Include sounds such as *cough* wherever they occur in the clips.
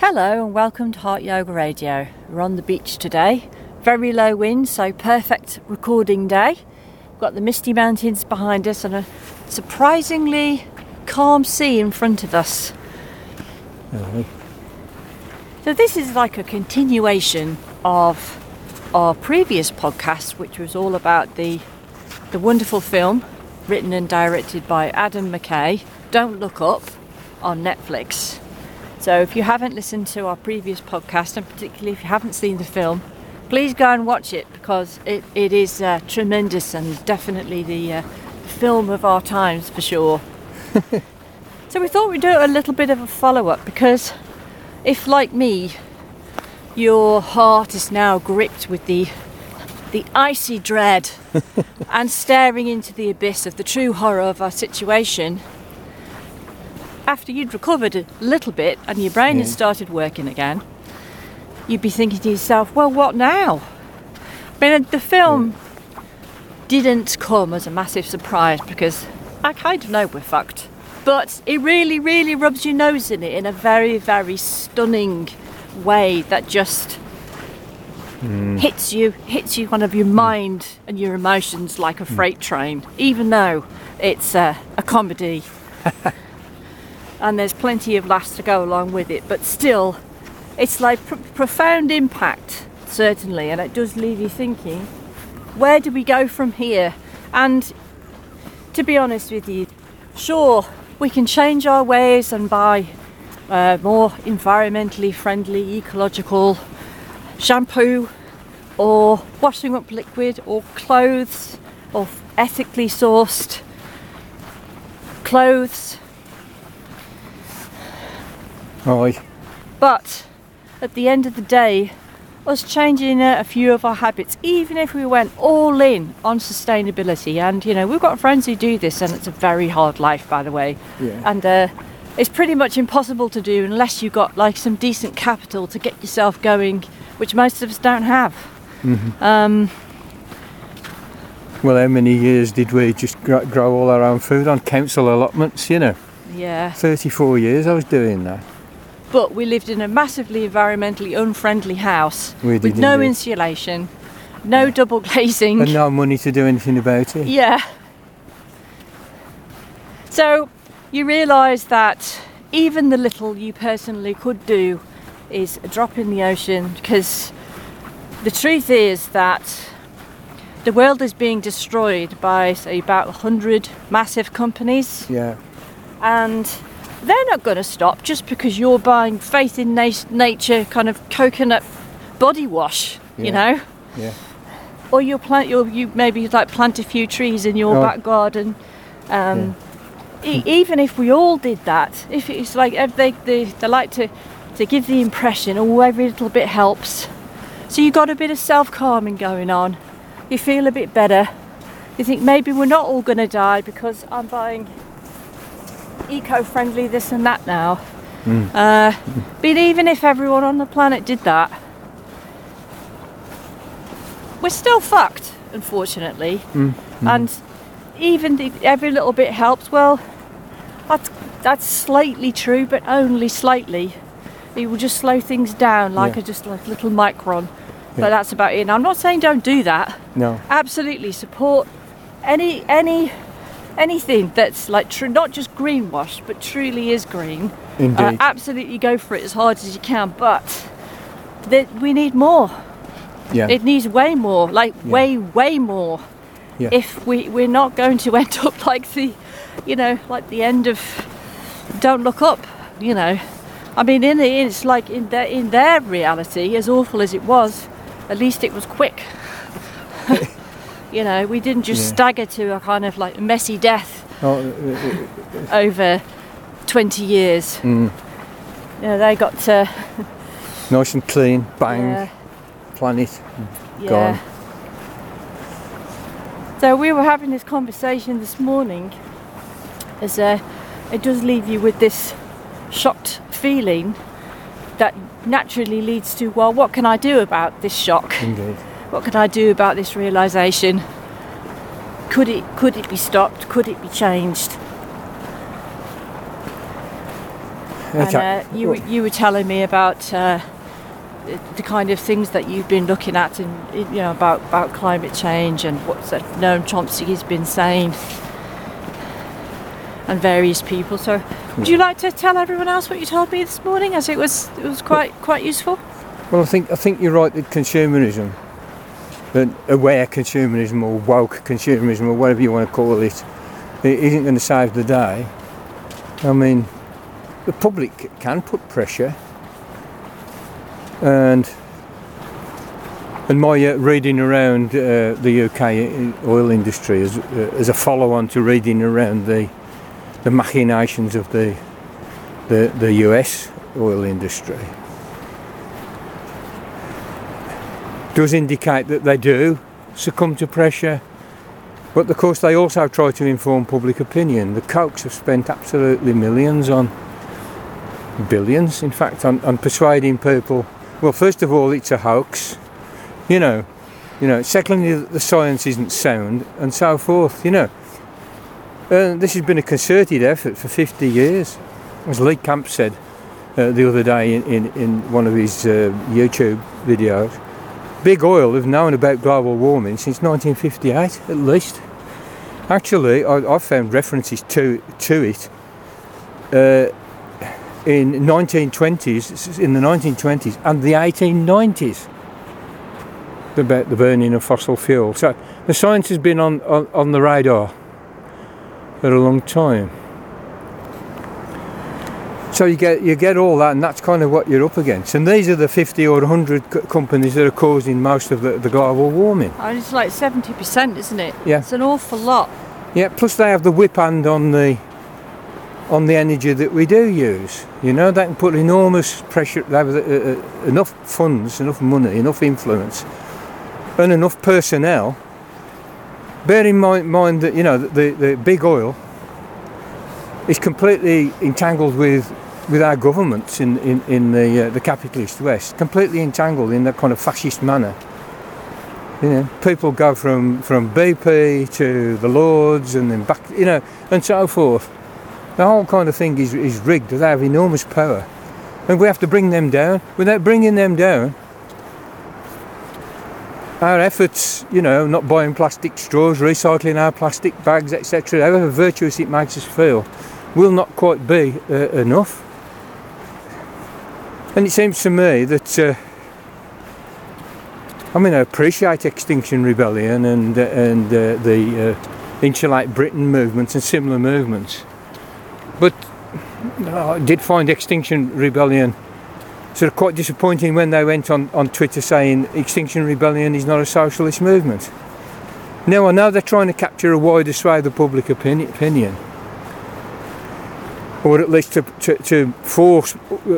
Hello and welcome to Heart Yoga Radio. We're on the beach today. Very low wind, so perfect recording day. We've got the misty mountains behind us and a surprisingly calm sea in front of us. Uh-huh. So this is like a continuation of our previous podcast, which was all about the the wonderful film written and directed by Adam McKay, Don't Look Up, on Netflix. So if you haven't listened to our previous podcast, and particularly if you haven't seen the film, please go and watch it because it, it is uh, tremendous and definitely the uh, film of our times for sure. *laughs* so we thought we'd do a little bit of a follow up because if, like me, your heart is now gripped with the the icy dread *laughs* and staring into the abyss of the true horror of our situation, after you'd recovered a little bit and your brain had started working again, you'd be thinking to yourself, well, what now? I mean, the film didn't come as a massive surprise because I kind of know we're fucked. But it really, really rubs your nose in it in a very, very stunning way that just hits you, hits you kind of your mind and your emotions like a freight train, even though it's uh, a comedy. *laughs* and there's plenty of laughs to go along with it, but still, it's like pr- profound impact, certainly, and it does leave you thinking, where do we go from here? And to be honest with you, sure, we can change our ways and buy uh, more environmentally friendly, ecological shampoo or washing up liquid or clothes or ethically sourced clothes. Aye. But at the end of the day, us changing uh, a few of our habits, even if we went all in on sustainability, and you know, we've got friends who do this, and it's a very hard life, by the way. Yeah. And uh, it's pretty much impossible to do unless you've got like some decent capital to get yourself going, which most of us don't have. Um, Well, how many years did we just gr- grow all our own food on council allotments? You know, yeah. 34 years I was doing that. But we lived in a massively environmentally unfriendly house We with no indeed. insulation, no double glazing. And no money to do anything about it. Yeah. So you realise that even the little you personally could do is a drop in the ocean because the truth is that the world is being destroyed by say about 100 massive companies Yeah. and they're not going to stop just because you're buying faith in na- nature kind of coconut body wash you know? Yeah. or you plant your you maybe like plant a few trees in your Oh. back garden um, e- even if we all did that if it's like if they, they they like to to give the impression oh every little bit helps. So you got a bit of self-calming going on. You feel a bit better. You think maybe we're not all going to die because i'm buying eco-friendly this and that now hmm. uh, but even if everyone on the planet did that we're still fucked, unfortunately. Hmm, hmm. And even if every little bit helps, well, that's that's slightly true, but only slightly. It will just slow things down, like Yeah. a just like little micron. Yeah. But that's about it. And I'm not saying don't do that. No. Absolutely support any any anything that's like true, not just greenwash, but truly is green. Uh, absolutely go for it as hard as you can, but that we need more. yeah. It needs way more, like Yeah. way, way more. Yeah. If we we're not going to *laughs* end up like the, you know, like the end of Don't Look Up. You know, I mean, in the, it's like in their in their reality, as awful as it was, at least it was quick. *laughs* you know, we didn't just Yeah. stagger to a kind of like messy death Oh, uh, uh, over 20 years. mm. You know, they got to nice and clean, bang, yeah, planet. yeah. Gone. So we were having this conversation this morning, as uh, it does leave you with this shocked feeling that naturally leads to, well, what can I do about this shock? Indeed. What can I do about this realization? Could it could it be stopped? Could it be changed? And uh, you, were- you were telling me about uh, the- kind of things that you've been looking at, and you know about, about climate change and what Noam Chomsky's been saying, and various people. So, would you like to tell everyone else what you told me this morning, as it was it was quite quite useful? Well, I think I think you're right that consumerism, that aware consumerism or woke consumerism or whatever you want to call it, it isn't going to save the day. I mean, the public can put pressure, and and my uh, reading around uh, the UK oil industry as, uh, as a follow-on to reading around the the machinations of the the, the US oil industry. Does indicate that they do succumb to pressure. But of course, they also try to inform public opinion. The Kochs have spent absolutely millions on, billions in fact, on, on persuading people. Well, first of all, it's a hoax, you know. You know. Secondly, the science isn't sound, and so forth. You know. Uh, this has been a concerted effort for 50 years, as Lee Camp said uh, the other day in, in, in one of his uh, YouTube videos. Big Oil have known about global warming since 1958 at least. Actually, I, I've found references to to it uh, in 1920s, in the 1920s and the 1890s about the burning of fossil fuel. So the science has been on, on, on the radar for a long time. So you get you get all that, and that's kind of what you're up against. And these are the 50 or 100 c- companies that are causing most of the, the global warming. Mean, it's like seventy percent, isn't it? Yeah. It's an awful lot. Yeah. Plus they have the whip hand on the on the energy that we do use. You know, they can put enormous pressure. They have uh, uh, enough funds, enough money, enough influence, and enough personnel. Bear in mind, mind that you know the the big oil is completely entangled with with our governments in in, in the uh, the capitalist West, completely entangled in that kind of fascist manner. You know, people go from from BP to the Lords and then back, you know, and so forth. The whole kind of thing is is rigged. They have enormous power, and we have to bring them down. Without bringing them down, our efforts, you know, not buying plastic straws, recycling our plastic bags, etc., however virtuous it makes us feel, will not quite be uh, enough. And it seems to me that, uh, I mean, I appreciate Extinction Rebellion and uh, and uh, the uh, Insulate Britain movements and similar movements, but I did find Extinction Rebellion sort of quite disappointing when they went on, on Twitter saying Extinction Rebellion is not a socialist movement. Now I know they're trying to capture a wider swathe of public opinion or at least to, to, to force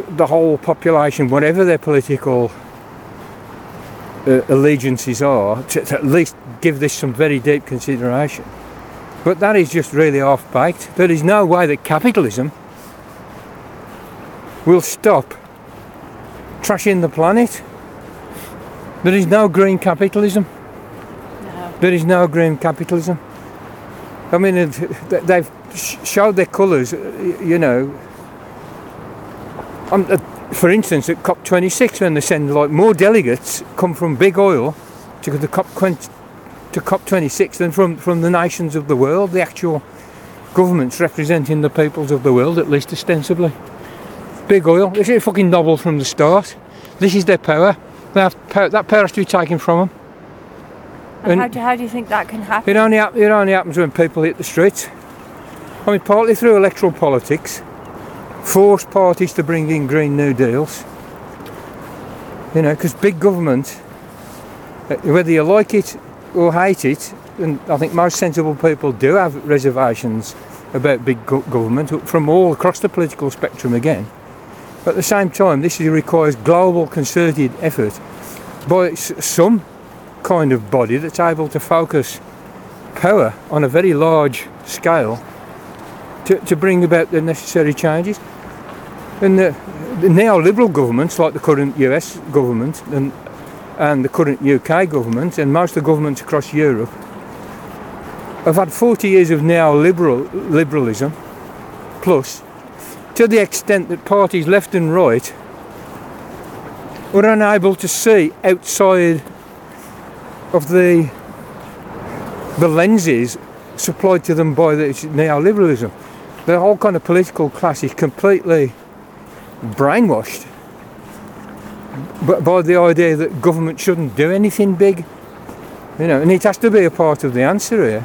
the whole population, whatever their political uh, allegiances are, to, to at least give this some very deep consideration. But that is just really half baked. There is no way that capitalism will stop trashing the planet. There is no green capitalism. No. There is no green capitalism. I mean, *laughs* they've sh- showed their colours, uh, you know. Um, uh, for instance, at COP26, when they send like more delegates come from big oil to the COP to COP26 than from, from the nations of the world, the actual governments representing the peoples of the world, at least ostensibly. Big oil, this is a fucking novel from the start. This is their power. They have power. That power has to be taken from them. And, And- how, do, how do you think that can happen? It only, it only happens when people hit the streets. I mean, partly through electoral politics, force parties to bring in Green New Deals. You know, because big government, uh, whether you like it or hate it, and I think most sensible people do have reservations about big go- government from all across the political spectrum again. But at the same time, this requires global concerted effort by some kind of body that's able to focus power on a very large scale to, to bring about the necessary changes. And the, the neoliberal governments, like the current US government and, and the current UK government, and most of the governments across Europe, have had 40 years of neoliberal liberalism plus to the extent that parties left and right were unable to see outside of the the lenses supplied to them by the neoliberalism. The whole kind of political class is completely brainwashed by the idea that government shouldn't do anything big. You know, and it has to be a part of the answer here.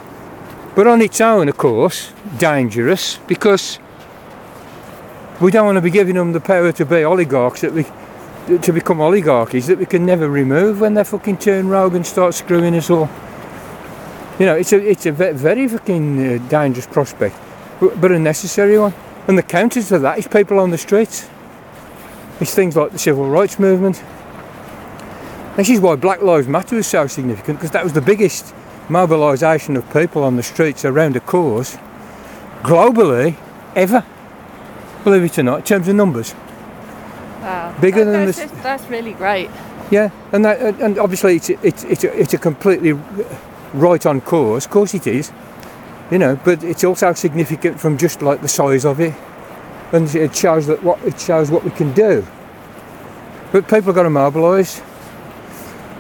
But on its own, of course, dangerous because we don't want to be giving them the power to be oligarchs that we to become oligarchies that we can never remove when they fucking turn rogue and start screwing us all. You know, it's a it's a very fucking uh, dangerous prospect, but, a necessary one. And the counter to that is people on the streets. It's things like the civil rights movement. This is why Black Lives Matter is so significant because that was the biggest mobilisation of people on the streets around a cause globally ever. Believe it or not, in terms of numbers. Wow. Bigger That- than that's, this- that's really great. Yeah, and that, and obviously it's it's it's a, it's a completely right on course. Of course it is, you know. But it's also significant from just like the size of it, and it shows that what it shows what we can do. But people are going to mobilise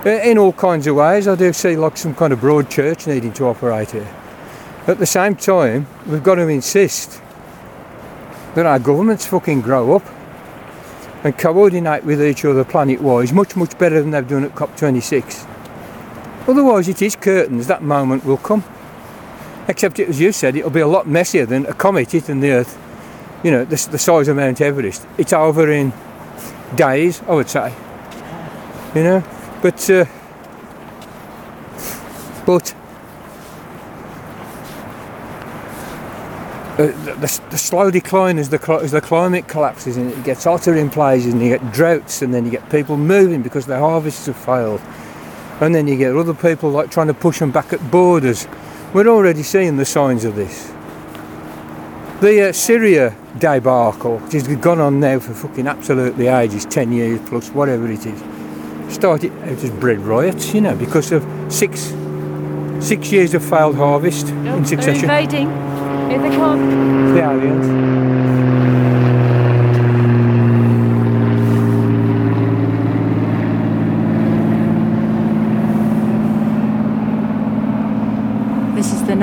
in all kinds of ways. I do see like some kind of broad church needing to operate here. At the same time, we've got to insist that our governments fucking grow up and coordinate with each other planet wise much, much better than they've done at COP26. Otherwise, it is curtains, that moment will come. Except, as you said, it'll be a lot messier than a comet hitting the Earth, you know, the, the size of Mount Everest. It's over in days, I would say. You know, but, uh, but, uh, the, the, the slow decline as the as the climate collapses and it? Gets hotter in places and you get droughts and then you get people moving because their harvests have failed. And then you get other people like trying to push them back at borders we're already seeing the signs of this the uh, Syria debacle which has gone on now for fucking absolutely ages 10 years plus whatever it is started out as bread riots you know because of six six years of failed harvest in They're succession invading. Here they come. the aliens.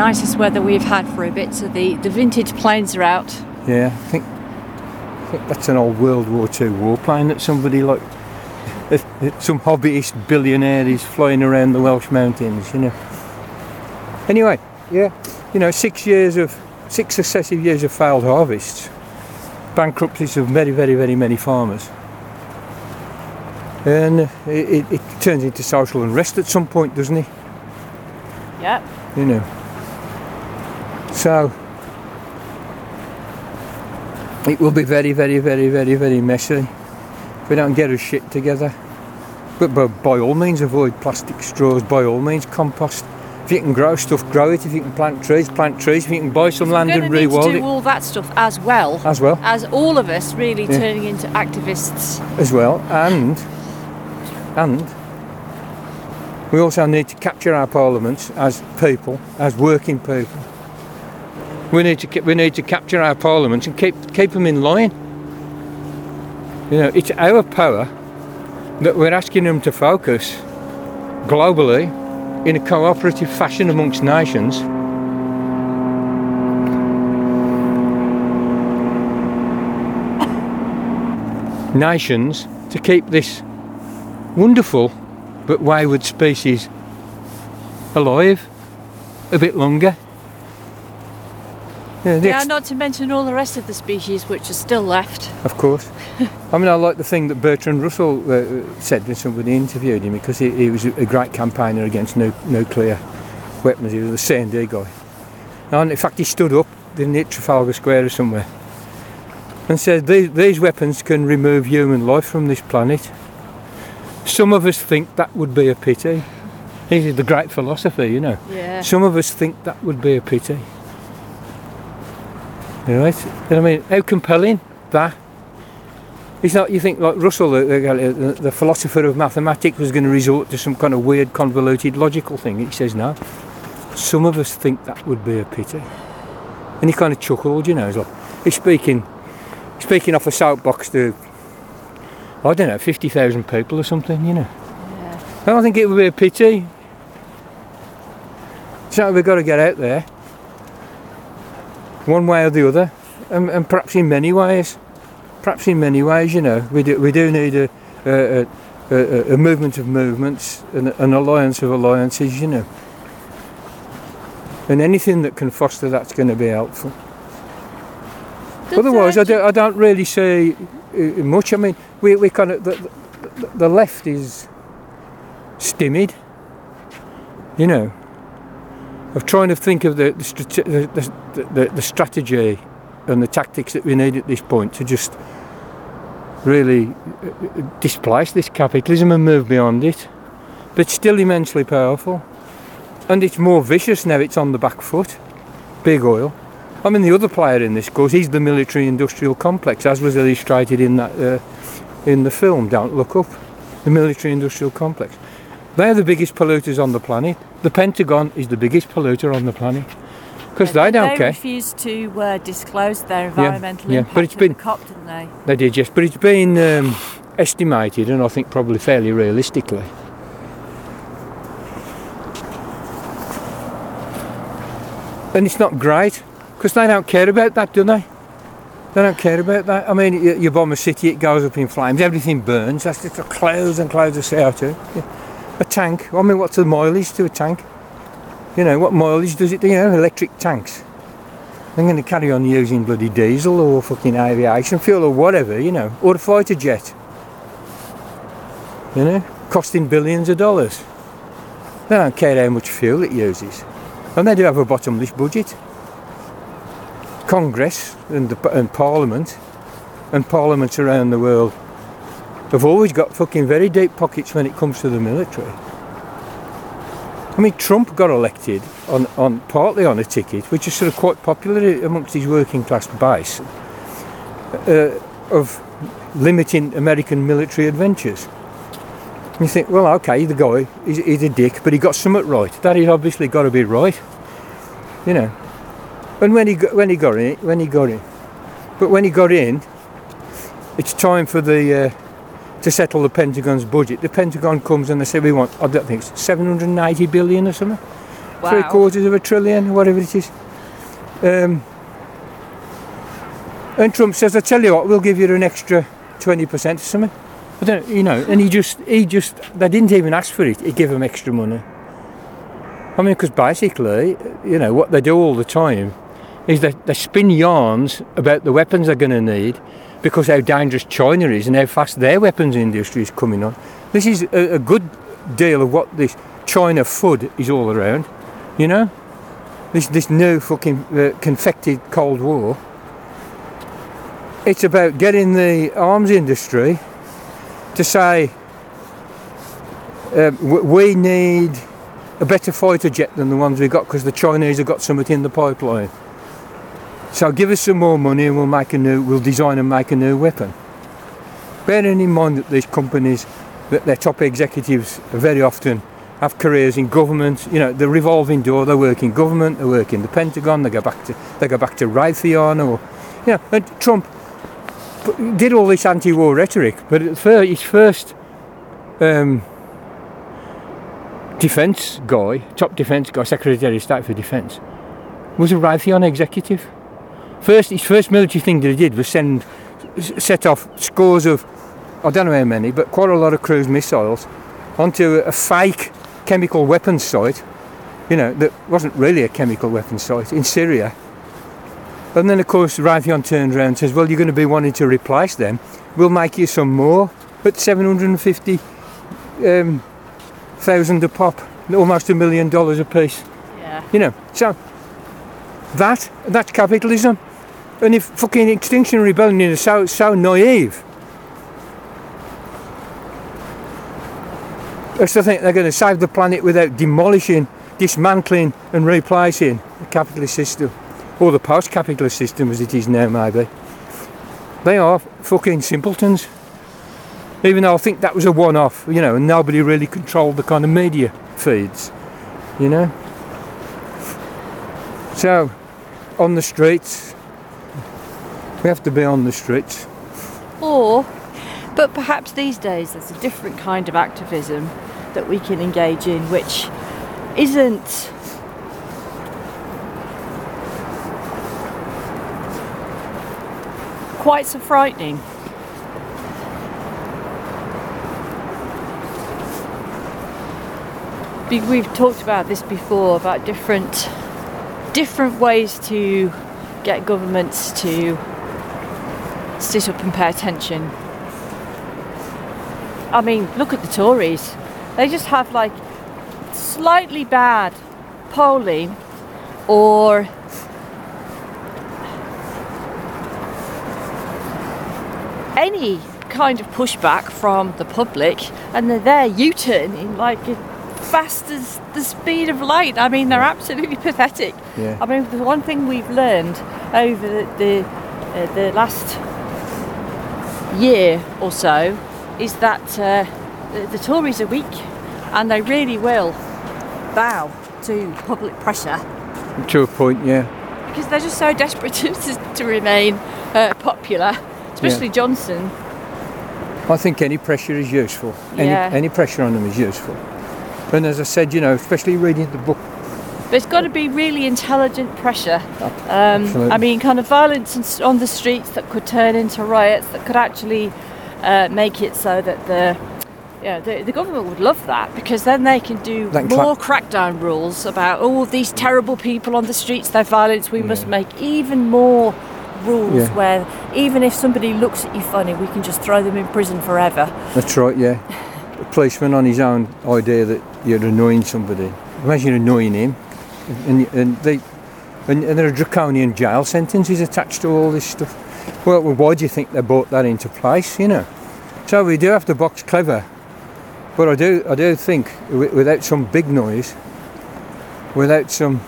Nicest weather we've had for a bit, so the, the vintage planes are out. Yeah, I think, I think that's an old World War II warplane that somebody like *laughs* some hobbyist billionaire is flying around the Welsh mountains, you know. Anyway, yeah, you know, six years of six successive years of failed harvests, bankruptcies of very, very, very many farmers, and it, it, it turns into social unrest at some point, doesn't it? Yep. you know. So it will be very, very, very, very, very messy if we don't get our shit together. But, but by all means, avoid plastic straws. By all means, compost. If you can grow stuff, grow it. If you can plant trees, plant trees. If you can buy some land and going to need to do it all that stuff as well. as well, As all of us really Yeah. turning into activists. as well, and and we also need to capture our parliaments as people, as working people. We need to we need to capture our parliaments and keep keep them in line. You know, it's our power that we're asking them to focus globally in a cooperative fashion amongst nations. Nations to keep this wonderful but wayward species alive a bit longer. Yeah, Yeah, not to mention all the rest of the species which are still left. of course. *laughs* I mean, I like the thing that Bertrand Russell uh, said when somebody interviewed him because he, he was a great campaigner against nu- nuclear weapons. He was a CND guy. And in fact, he stood up in Trafalgar Square or somewhere and said, these, these weapons can remove human life from this planet. Some of us think that would be a pity. He's the great philosopher, you know. Yeah. Some of us think that would be a pity. Right? And I mean, how compelling that? It's not, you think like Russell, the, the, the philosopher of mathematics, was going to resort to some kind of weird, convoluted, logical thing. He says, no. Some of us think that would be a pity. And he kind of chuckled, you know. He's like, he's speaking, speaking off a soapbox to, I don't know, 50,000 people or something, you know. Yeah. I don't think it would be a pity. So we've got to get out there, one way or the other, and, and perhaps in many ways. Perhaps in many ways, you know, we do, we do need a, a, a, a, movement of movements, an, an alliance of alliances, you know. And anything that can foster that's going to be helpful. Otherwise, I, don't, I don't really see uh, much. I mean, we, we kind of the, the, the left is stymied, you know, of trying to think of the the, the, the, the, strategy and the tactics that we need at this point to just really uh, uh, displace this capitalism and move beyond it. But still immensely powerful, and it's more vicious now. It's on the back foot. Big oil. I mean, the other player in this, of course, he's the military-industrial complex, as was illustrated in that uh, in the film. Don't look up. The military-industrial complex. They're the biggest polluters on the planet. The Pentagon is the biggest polluter on the planet because they don't they care. refused to uh, disclose their environmental yeah, impact but it's been- the COP, didn't they? They did, yes, but it's been um, estimated, and I think probably fairly realistically. And it's not great because they don't care about that, do they? They don't care about that. I mean, you, you bomb a city, it goes up in flames, everything burns. That's just clouds and clouds of CO2. Yeah. A tank. I mean, what's the mileage to a tank? You know, what mileage does it do? You know, electric tanks. I'm going to carry on using bloody diesel or fucking aviation fuel or whatever, you know, or a fighter jet. You know, costing billions of dollars. They don't care how much fuel it uses. And they do have a bottomless budget. Congress and, the, and Parliament and parliaments around the world have always got fucking very deep pockets when it comes to the military. I mean, Trump got elected on, on partly on a ticket, which is sort of quite popular amongst his working class base, uh, of limiting American military adventures. And you think, well, okay, the guy, he's, he's a dick, but he got something right. That he's obviously got to be right, you know. And when he got, when he got in, when he got in, but when he got in, it's time for the uh, to settle the Pentagon's budget. The Pentagon comes and they say we want, I don't think it's 780 billion or something three quarters of a trillion, whatever it is. Um, and Trump says, "I tell you what, we'll give you an extra twenty percent or something." I don't, you know, and he just, he just, they didn't even ask for it. He gave them extra money. I mean, because basically, you know, what they do all the time is that they spin yarns about the weapons they're going to need because how dangerous China is and how fast their weapons industry is coming on. This is a, a good deal of what this China FUD is all around, you know? This, this new fucking uh, confected Cold War. It's about getting the arms industry to say w- we need a better fighter jet than the ones we got because the Chinese have got something in the pipeline. So give us some more money and we'll make a new, we'll design and make a new weapon. Bearing in mind that these companies, that their top executives very often have careers in government, you know, the revolving door, they work in government, they work in the Pentagon, they go back to, they go back to Raytheon or, you know, and Trump did all this anti-war rhetoric, but his first um, defence guy, top defence guy, Secretary of State for Defence, was a Raytheon executive. First, his first military thing that he did was send, set off scores of, I don't know how many, but quite a lot of cruise missiles onto a fake chemical weapons site, you know, that wasn't really a chemical weapons site in Syria. And then, of course, Raytheon turns around and says, Well, you're going to be wanting to replace them. We'll make you some more at 750 um, thousand a pop, almost a million dollars a piece. Yeah. You know, so that that's capitalism. And if fucking Extinction Rebellion is so so naive I still think they're going to save the planet without demolishing, dismantling, and replacing the capitalist system, or the post-capitalist system as it is now, maybe. They are fucking simpletons. Even though I think that was a one-off, you know, and nobody really controlled the kind of media feeds, you know. So, on the streets, We have to be on the streets. Or, but perhaps these days there's a different kind of activism that we can engage in, which isn't quite so frightening. We've talked about this before about different different ways to get governments to sit up and pay attention. I mean, look at the Tories. They just have like slightly bad polling or any kind of pushback from the public and they're there U-turning like as fast as the speed of light. I mean, they're absolutely pathetic. Yeah. I mean, the one thing we've learned over the the, uh, the last year or so is that uh, the, the Tories are weak, and they really will bow to public pressure To a point, yeah. because they're just so desperate *laughs* to, to, remain uh, popular. Especially Johnson. I think any pressure is useful. Any, Yeah. any pressure on them is useful. And as I said, you know, especially reading the book, But it's got to be really intelligent pressure. Um. I mean, kind of violence on the streets that could turn into riots, that could actually uh, make it so that the yeah, the, the government would love that because then they can do can more crackdown rules about all these terrible people on the streets, their violence. We must make even more rules Yeah. where even if somebody looks at you funny, we can just throw them in prison forever. that's right, yeah. A policeman on his own idea that you're annoying somebody. Imagine annoying him. And, and, they, and, and there are draconian jail sentences attached to all this stuff. Well, why do you think they brought that into place, you know? So we do have to box clever. But I do, I do think wi- without some big noise, without some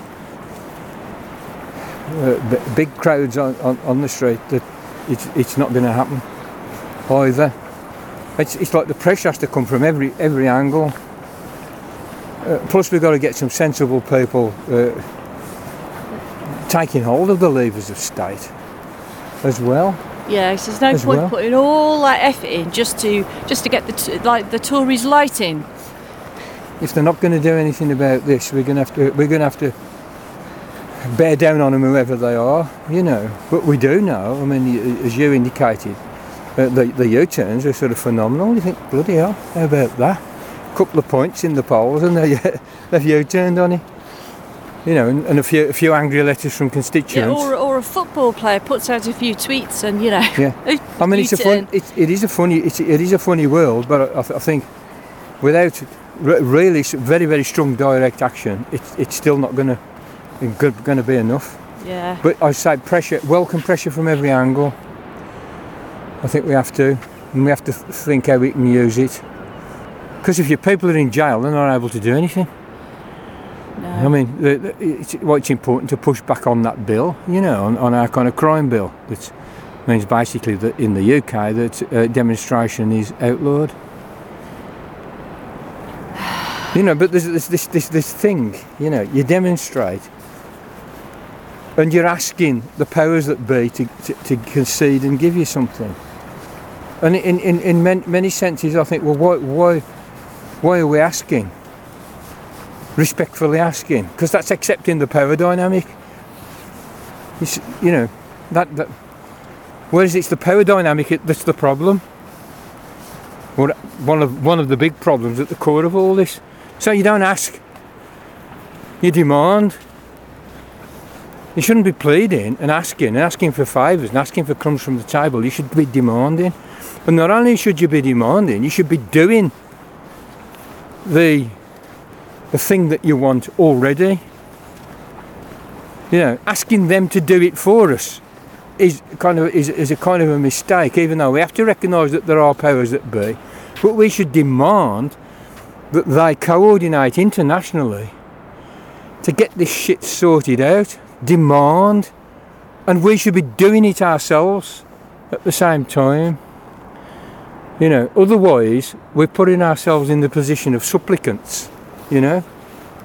uh, b- big crowds on, on, on the street, that it's, it's not going to happen either. It's, it's like the pressure has to come from every every angle. Uh, plus, we've got to get some sensible people uh, taking hold of the levers of state as well. Yeah, so there's no point well. putting all that effort in just to just to get the t- like the Tories lighting. If they're not going to do anything about this, we're going to have to we're going to have to bear down on them, whoever they are. You know, but we do know. I mean, as you indicated, uh, the the U-turns are sort of phenomenal. You think, bloody hell, how about that? Couple of points in the polls, and they they've U-turned on it. You know, and, and a few a few angry letters from Yeah, constituents. or, or a football player puts out a few tweets and you know. Yeah. *laughs* I mean, it's a fun. It, it is a funny. It's, it is a funny world, but I, I think without re- really very very strong direct action, it's it's still not going to going to be enough. Yeah. But I say pressure, welcome pressure from every angle. I think we have to, and we have to think how we can use it. Because if your people are in jail, they're not able to do anything. No. I mean, the, the, it's, well, it's important to push back on that bill, you know, on, on our kind of crime bill. which means basically that in the UK that uh, demonstration is outlawed. You know, but there's this, this, this, this thing, you know, you demonstrate and you're asking the powers that be to, to, to concede and give you something. And in, in, in many senses, I think, well, why, why, why are we asking? respectfully asking. Because that's accepting the power dynamic. It's, you know that, that whereas it's the power dynamic that's the problem. One of one of the big problems at the core of all this. So you don't ask. You demand. You shouldn't be pleading and asking and asking for favours and asking for crumbs from the table. You should be demanding. But not only should you be demanding you should be doing the the thing that you want already. You know, asking them to do it for us is kind of is, is a kind of a mistake, even though we have to recognise that there are powers that be. But we should demand that they coordinate internationally to get this shit sorted out. Demand and we should be doing it ourselves at the same time. You know, otherwise we're putting ourselves in the position of supplicants you know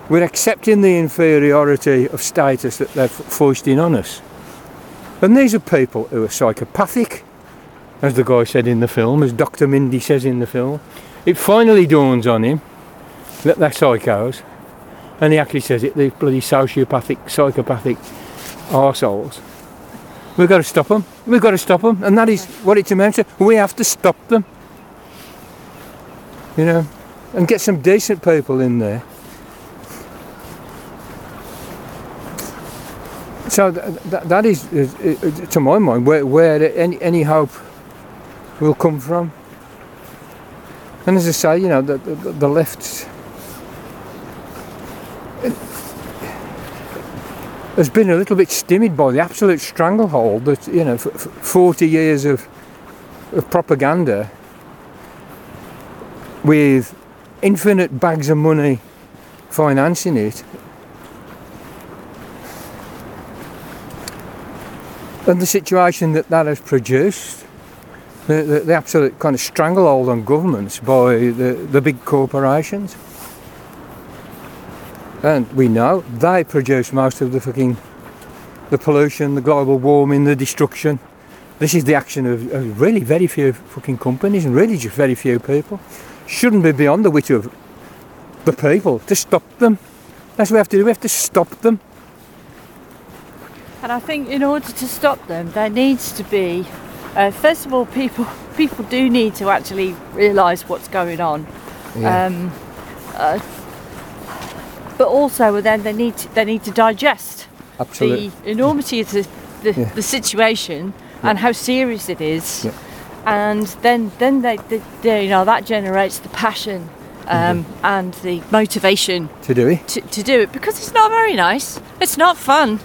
we're accepting the inferiority of status that they're foisting on us And these are people who are psychopathic, as the guy said in the film, as Dr. Mindy says in the film. It finally dawns on him that they're psychos, and he actually says it, these bloody sociopathic, psychopathic arseholes. We've got to stop them. We've got to stop them, and that is what it's amounts to. We have to stop them. You know, and get some decent people in there. So th- th- that is, to my mind, where, where any, any hope will come from. And as I say, you know, the, the, the left has been a little bit stymied by the absolute stranglehold that, you know, f- 40 years of, of propaganda with infinite bags of money financing it. And the situation that that has produced, the, the, the absolute kind of stranglehold on governments by the, the big corporations. And we know they produce most of the fucking the pollution, the global warming, the destruction. This is the action of, of really very few fucking companies and really just very few people. Shouldn't be beyond the wit of the people to stop them. That's what we have to do. We have to stop them. And I think in order to stop them, there needs to be, uh, first of all, people people do need to actually realise what's going on. Yeah. Um, uh, but also, then they need to, they need to digest Absolutely. the enormity of the, the, Yeah. the situation and how serious it is. Yeah. And then then they, they, they you know that generates the passion um, Mm-hmm. and the motivation To do it. to, to do it because it's not very nice. It's not fun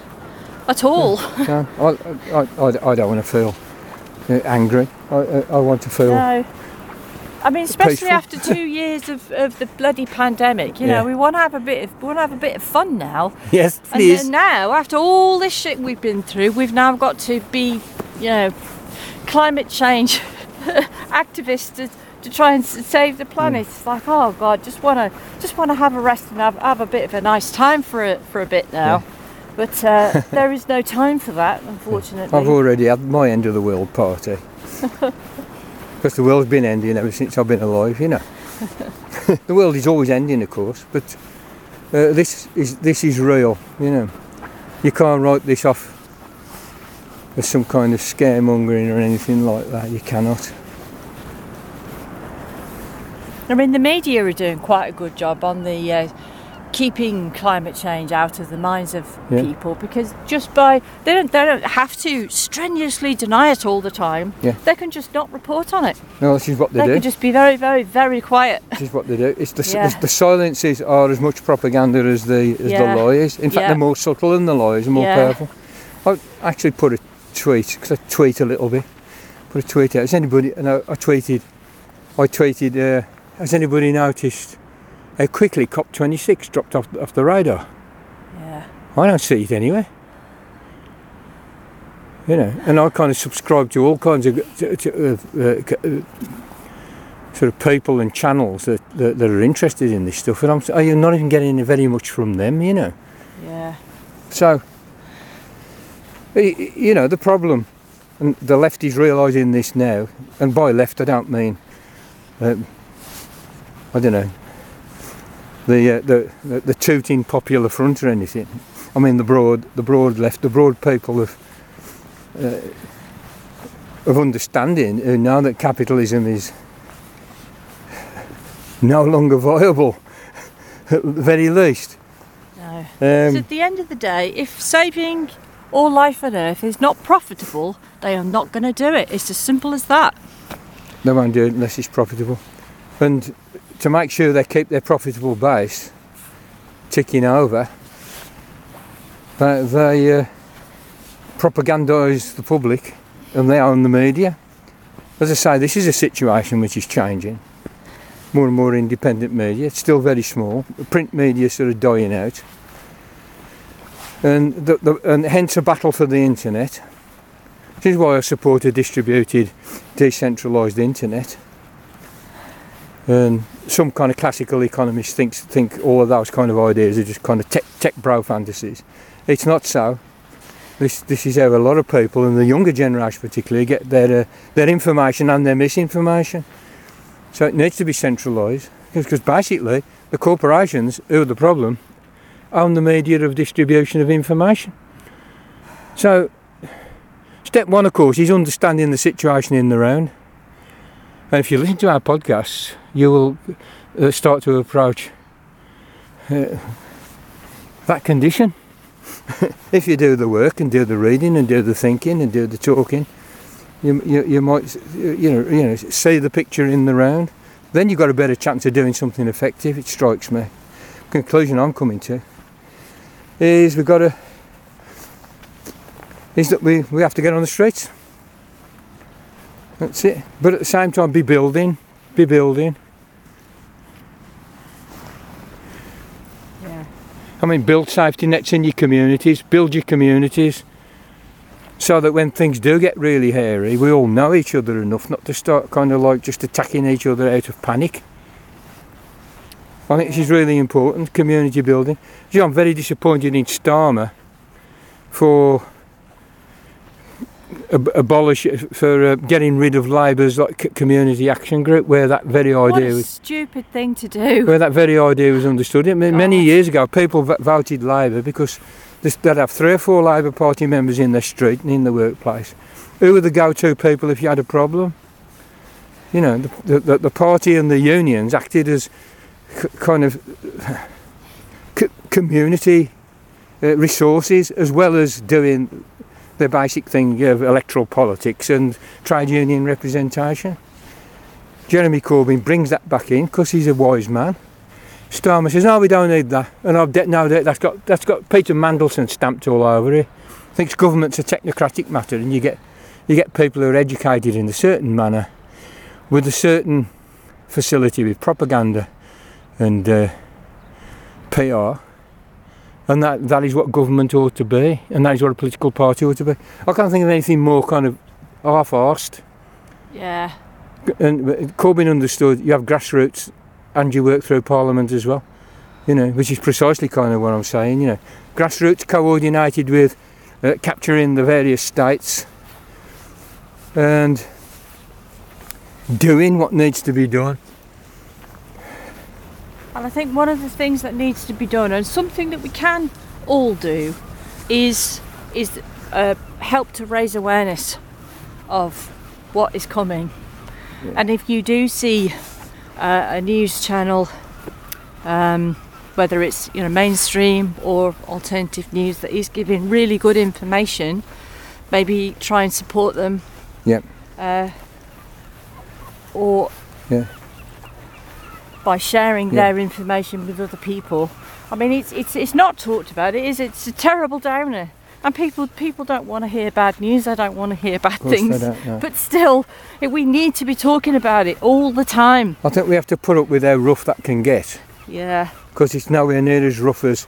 at all. No, I, I, I, I don't want to feel uh, angry. I, I, I want to feel. No. I mean, especially after two *laughs* years of, of the bloody pandemic, you Yeah. know, we want to have a bit of we want to have a bit of fun now. Yes, And please. then now, after all this shit we've been through, we've now got to be, you know, climate change *laughs* activists to, to try and save the planet. It's like, oh God, just want to just want to have a rest and have, have a bit of a nice time for a, for a bit now. But uh, *laughs* there is no time for that, unfortunately. I've already had my end of the world party. *laughs* Because the world's been ending ever since I've been alive, you know. the world is always ending, of course, but uh, this is this is real, you know. You can't write this off as some kind of scaremongering or anything like that. You cannot. I mean, the media are doing quite a good job on the uh, keeping climate change out of the minds of Yeah. people because just by they don't they don't have to strenuously deny it all the time. Yeah. They can just not report on it. No, this is what they, They, do. can just be very, very, very quiet. This is what they do. It's the, Yeah. the silences are as much propaganda as the as Yeah. the lies. In fact, they're more subtle than the lies, and more powerful. I actually put a tweet because I tweet a little bit. Put a tweet out. Has anybody? And I, I tweeted. I tweeted. Uh, has anybody noticed how quickly COP26 dropped off off the radar? Yeah. I don't see it anywhere. You know, and I kind of subscribe to all kinds of to, to, uh, uh, uh, sort of people and channels that, that, that are interested in this stuff, and I'm oh, you're not even getting very much from them, you know. Yeah. So, you know, the problem, and the left is realising this now, and by left I don't mean, um, I don't know, the, uh, the the the tooting popular front or anything. I mean the broad the broad left, the broad people of uh, of understanding who know that capitalism is no longer viable, *laughs* at the very least. No. so Um, at the end of the day, if saving all life on Earth is not profitable, they are not going to do it. It's as simple as that. They won't do it unless it's profitable. And to make sure they keep their profitable base ticking over, they, they uh, propagandise the public and they own the media. As I say, this is a situation which is changing. More and more independent media. It's still very small. The print media sort of dying out. And, the, the, and hence a battle for the internet. This is why I support a distributed decentralised internet. And some kind of classical economists think think all of those kind of ideas are just kind of tech, tech bro fantasies. It's not so. This this is how a lot of people, and the younger generation particularly, get their uh, their information and their misinformation. So it needs to be centralised because basically the corporations who are the problem own the media of distribution of information. So step one, of course, is understanding the situation in the round. And if you listen to our podcasts, you will uh, start to approach uh, that condition. *laughs* if you do the work and do the reading and do the thinking and do the talking, you, you, you might you know you know see the picture in the round. Then you've got a better chance of doing something effective. It strikes me. Conclusion I'm coming to is we've got to is that we, we have to get on the streets. That's it. But at the same time, be building, be building. Yeah. I mean, build safety nets in your communities, build your communities, so that when things do get really hairy, we all know each other enough not to start kind of like just attacking each other out of panic. I think this is really important, community building. I'm very disappointed in Starmer for ab- abolish for uh, getting rid of Labour's like community action group, where that very What idea a was, stupid thing to do. where that very idea was understood. I mean, many years ago, people v- voted Labour because they'd have three or four Labour Party members in their street and in the workplace. Who were the go-to people if you had a problem? You know, the, the, the party and the unions acted as c- kind of *sighs* c- community uh, resources as well as doing the basic thing of electoral politics and trade union representation. Jeremy Corbyn brings that back in because he's a wise man. Starmer says, "No, we don't need that," and I've de- no, that's got that's got Peter Mandelson stamped all over it. Thinks government's a technocratic matter, and you get you get people who are educated in a certain manner, with a certain facility with propaganda and uh, PR, and that that is what government ought to be, and that is what a political party ought to be. I can't think of anything more kind of half-arsed. Yeah. And Corbyn understood you have grassroots and you work through Parliament as well. You know, which is precisely kind of what I'm saying. You know, grassroots coordinated with uh, capturing the various states and doing what needs to be done. And I think one of the things that needs to be done, and something that we can all do, is is uh, help to raise awareness of what is coming. And if you do see uh, a news channel, um, whether it's you know mainstream or alternative news that is giving really good information, maybe try and support them. Yep. Uh, or Yeah. By sharing Yeah. their information with other people. I mean, it's it's it's not talked about. It is. It's a terrible downer, and people people don't want to hear bad news. They don't want to hear *laughs* bad Of course they things. no. But still, we need to be talking about it all the time. I think we have to put up with how rough that can get Yeah, because it's nowhere near as rough as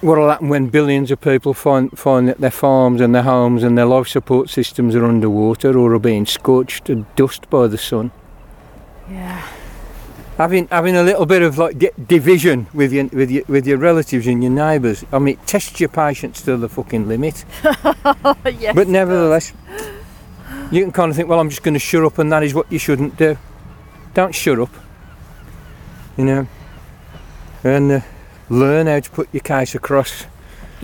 what'll happen when billions of people find find that their farms and their homes and their life support systems are underwater or are being scorched to dust by the sun. Yeah, Having having a little bit of like di- division with your with your with your relatives and your neighbours. I mean, it tests your patience to the fucking limit. *laughs* yes. But nevertheless, you can kind of think, well, I'm just going to shut up, and that is what you shouldn't do. Don't shut up. You know, and uh, learn how to put your case across.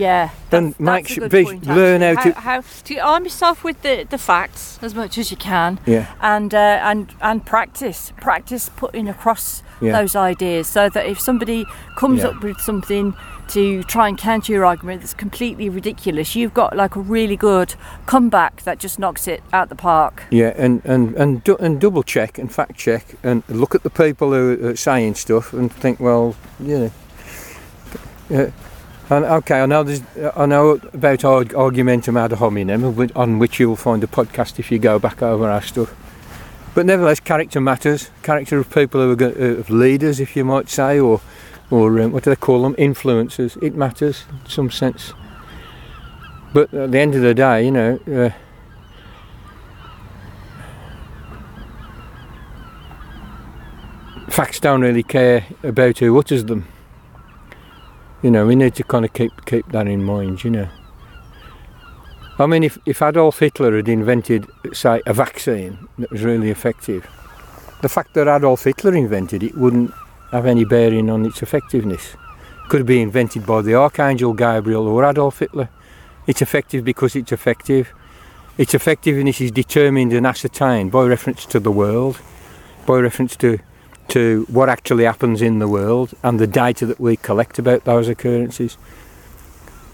Yeah. Then that's- make that's a good be- point, learn how how, how to arm yourself with the, the facts as much as you can, Yeah, and uh, and and practice practice putting across yeah, those ideas so that if somebody comes Yeah. up with something to try and counter your argument that's completely ridiculous you've got like a really good comeback that just knocks it out the park yeah, and and and, du- and double check and fact check and look at the people who are saying stuff and think, well, you know. Yeah. And okay, I know I know about arg- argumentum ad hominem, on which you will find a podcast if you go back over our stuff. But nevertheless, character matters. Character of people who are of leaders, if you might say, or or um, what do they call them? Influencers. It matters in some sense. But at the end of the day, you know. Uh, facts don't really care about who utters them. You know, we need to kind of keep keep that in mind. You know. I mean, if, if Adolf Hitler had invented, say, a vaccine that was really effective, the fact that Adolf Hitler invented it wouldn't have any bearing on its effectiveness. Could be invented by the Archangel Gabriel or Adolf Hitler. It's effective because it's effective. Its effectiveness is determined and ascertained by reference to the world, by reference to to what actually happens in the world and the data that we collect about those occurrences.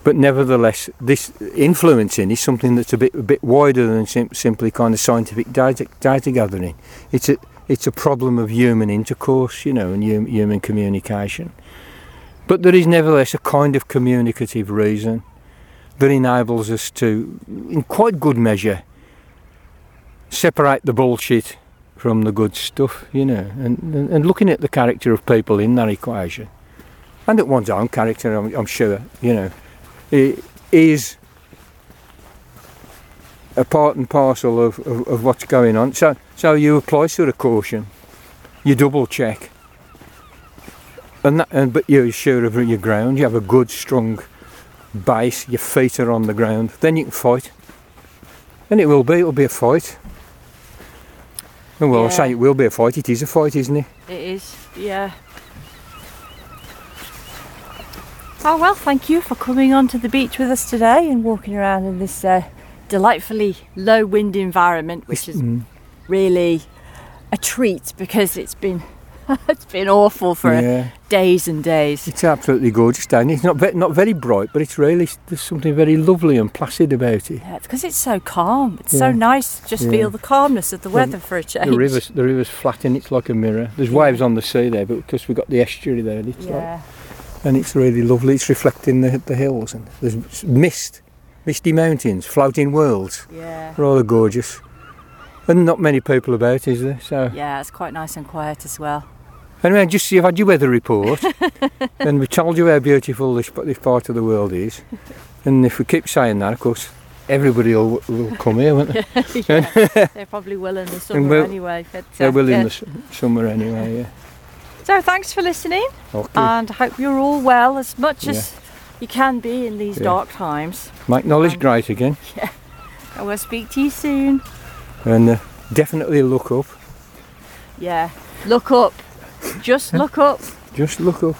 But nevertheless, this influencing is something that's a bit a bit wider than sim- simply kind of scientific data, data gathering. It's a it's a problem of human intercourse, you know, and hum, human communication. But there is nevertheless a kind of communicative reason that enables us to, in quite good measure, separate the bullshit from the good stuff, you know, and, and, and looking at the character of people in that equation, and at one's own character, I'm, I'm sure, you know, it is a part and parcel of, of, of what's going on. So, so you apply sort of caution, you double check, and that, and but you're sure of your ground. You have a good, strong base. Your feet are on the ground. Then you can fight, and it will be. It will be a fight. Well, I say it will be a fight. It is a fight, isn't it? It is, yeah. Oh well, thank you for coming onto the beach with us today and walking around in this uh, delightfully low wind environment, which is Mm. really a treat because it's been *laughs* it's been awful for yeah, days and days. it's absolutely gorgeous down here. It's not ve- not very bright, but it's really there's something very lovely and placid about it. Yeah, it's because it's so calm. It's so nice to just Yeah. feel the calmness of the weather for a change. The river's the river's flat and it's like a mirror. There's Yeah. waves on the sea there, but because we've got the estuary there, it's like Yeah, and it's really lovely. It's reflecting the the hills and there's mist, misty mountains, floating worlds, yeah, rather gorgeous. And not many people about, is there? So yeah. It's quite nice and quiet as well. Anyway, just you've had your weather report, *laughs* and we told you how beautiful this this part of the world is. And if we keep saying that, of course, everybody will, will come here, won't they? *laughs* yeah, *laughs* they probably will in the summer we'll- anyway. But, They uh, will yeah. in the summer anyway. Yeah. So thanks for listening, Okay. and I hope you're all well as much Yeah. as you can be in these Yeah. dark times. Make knowledge um, great again, I will speak to you soon. and uh, definitely look up. Yeah, look up. Just look up. Just look up.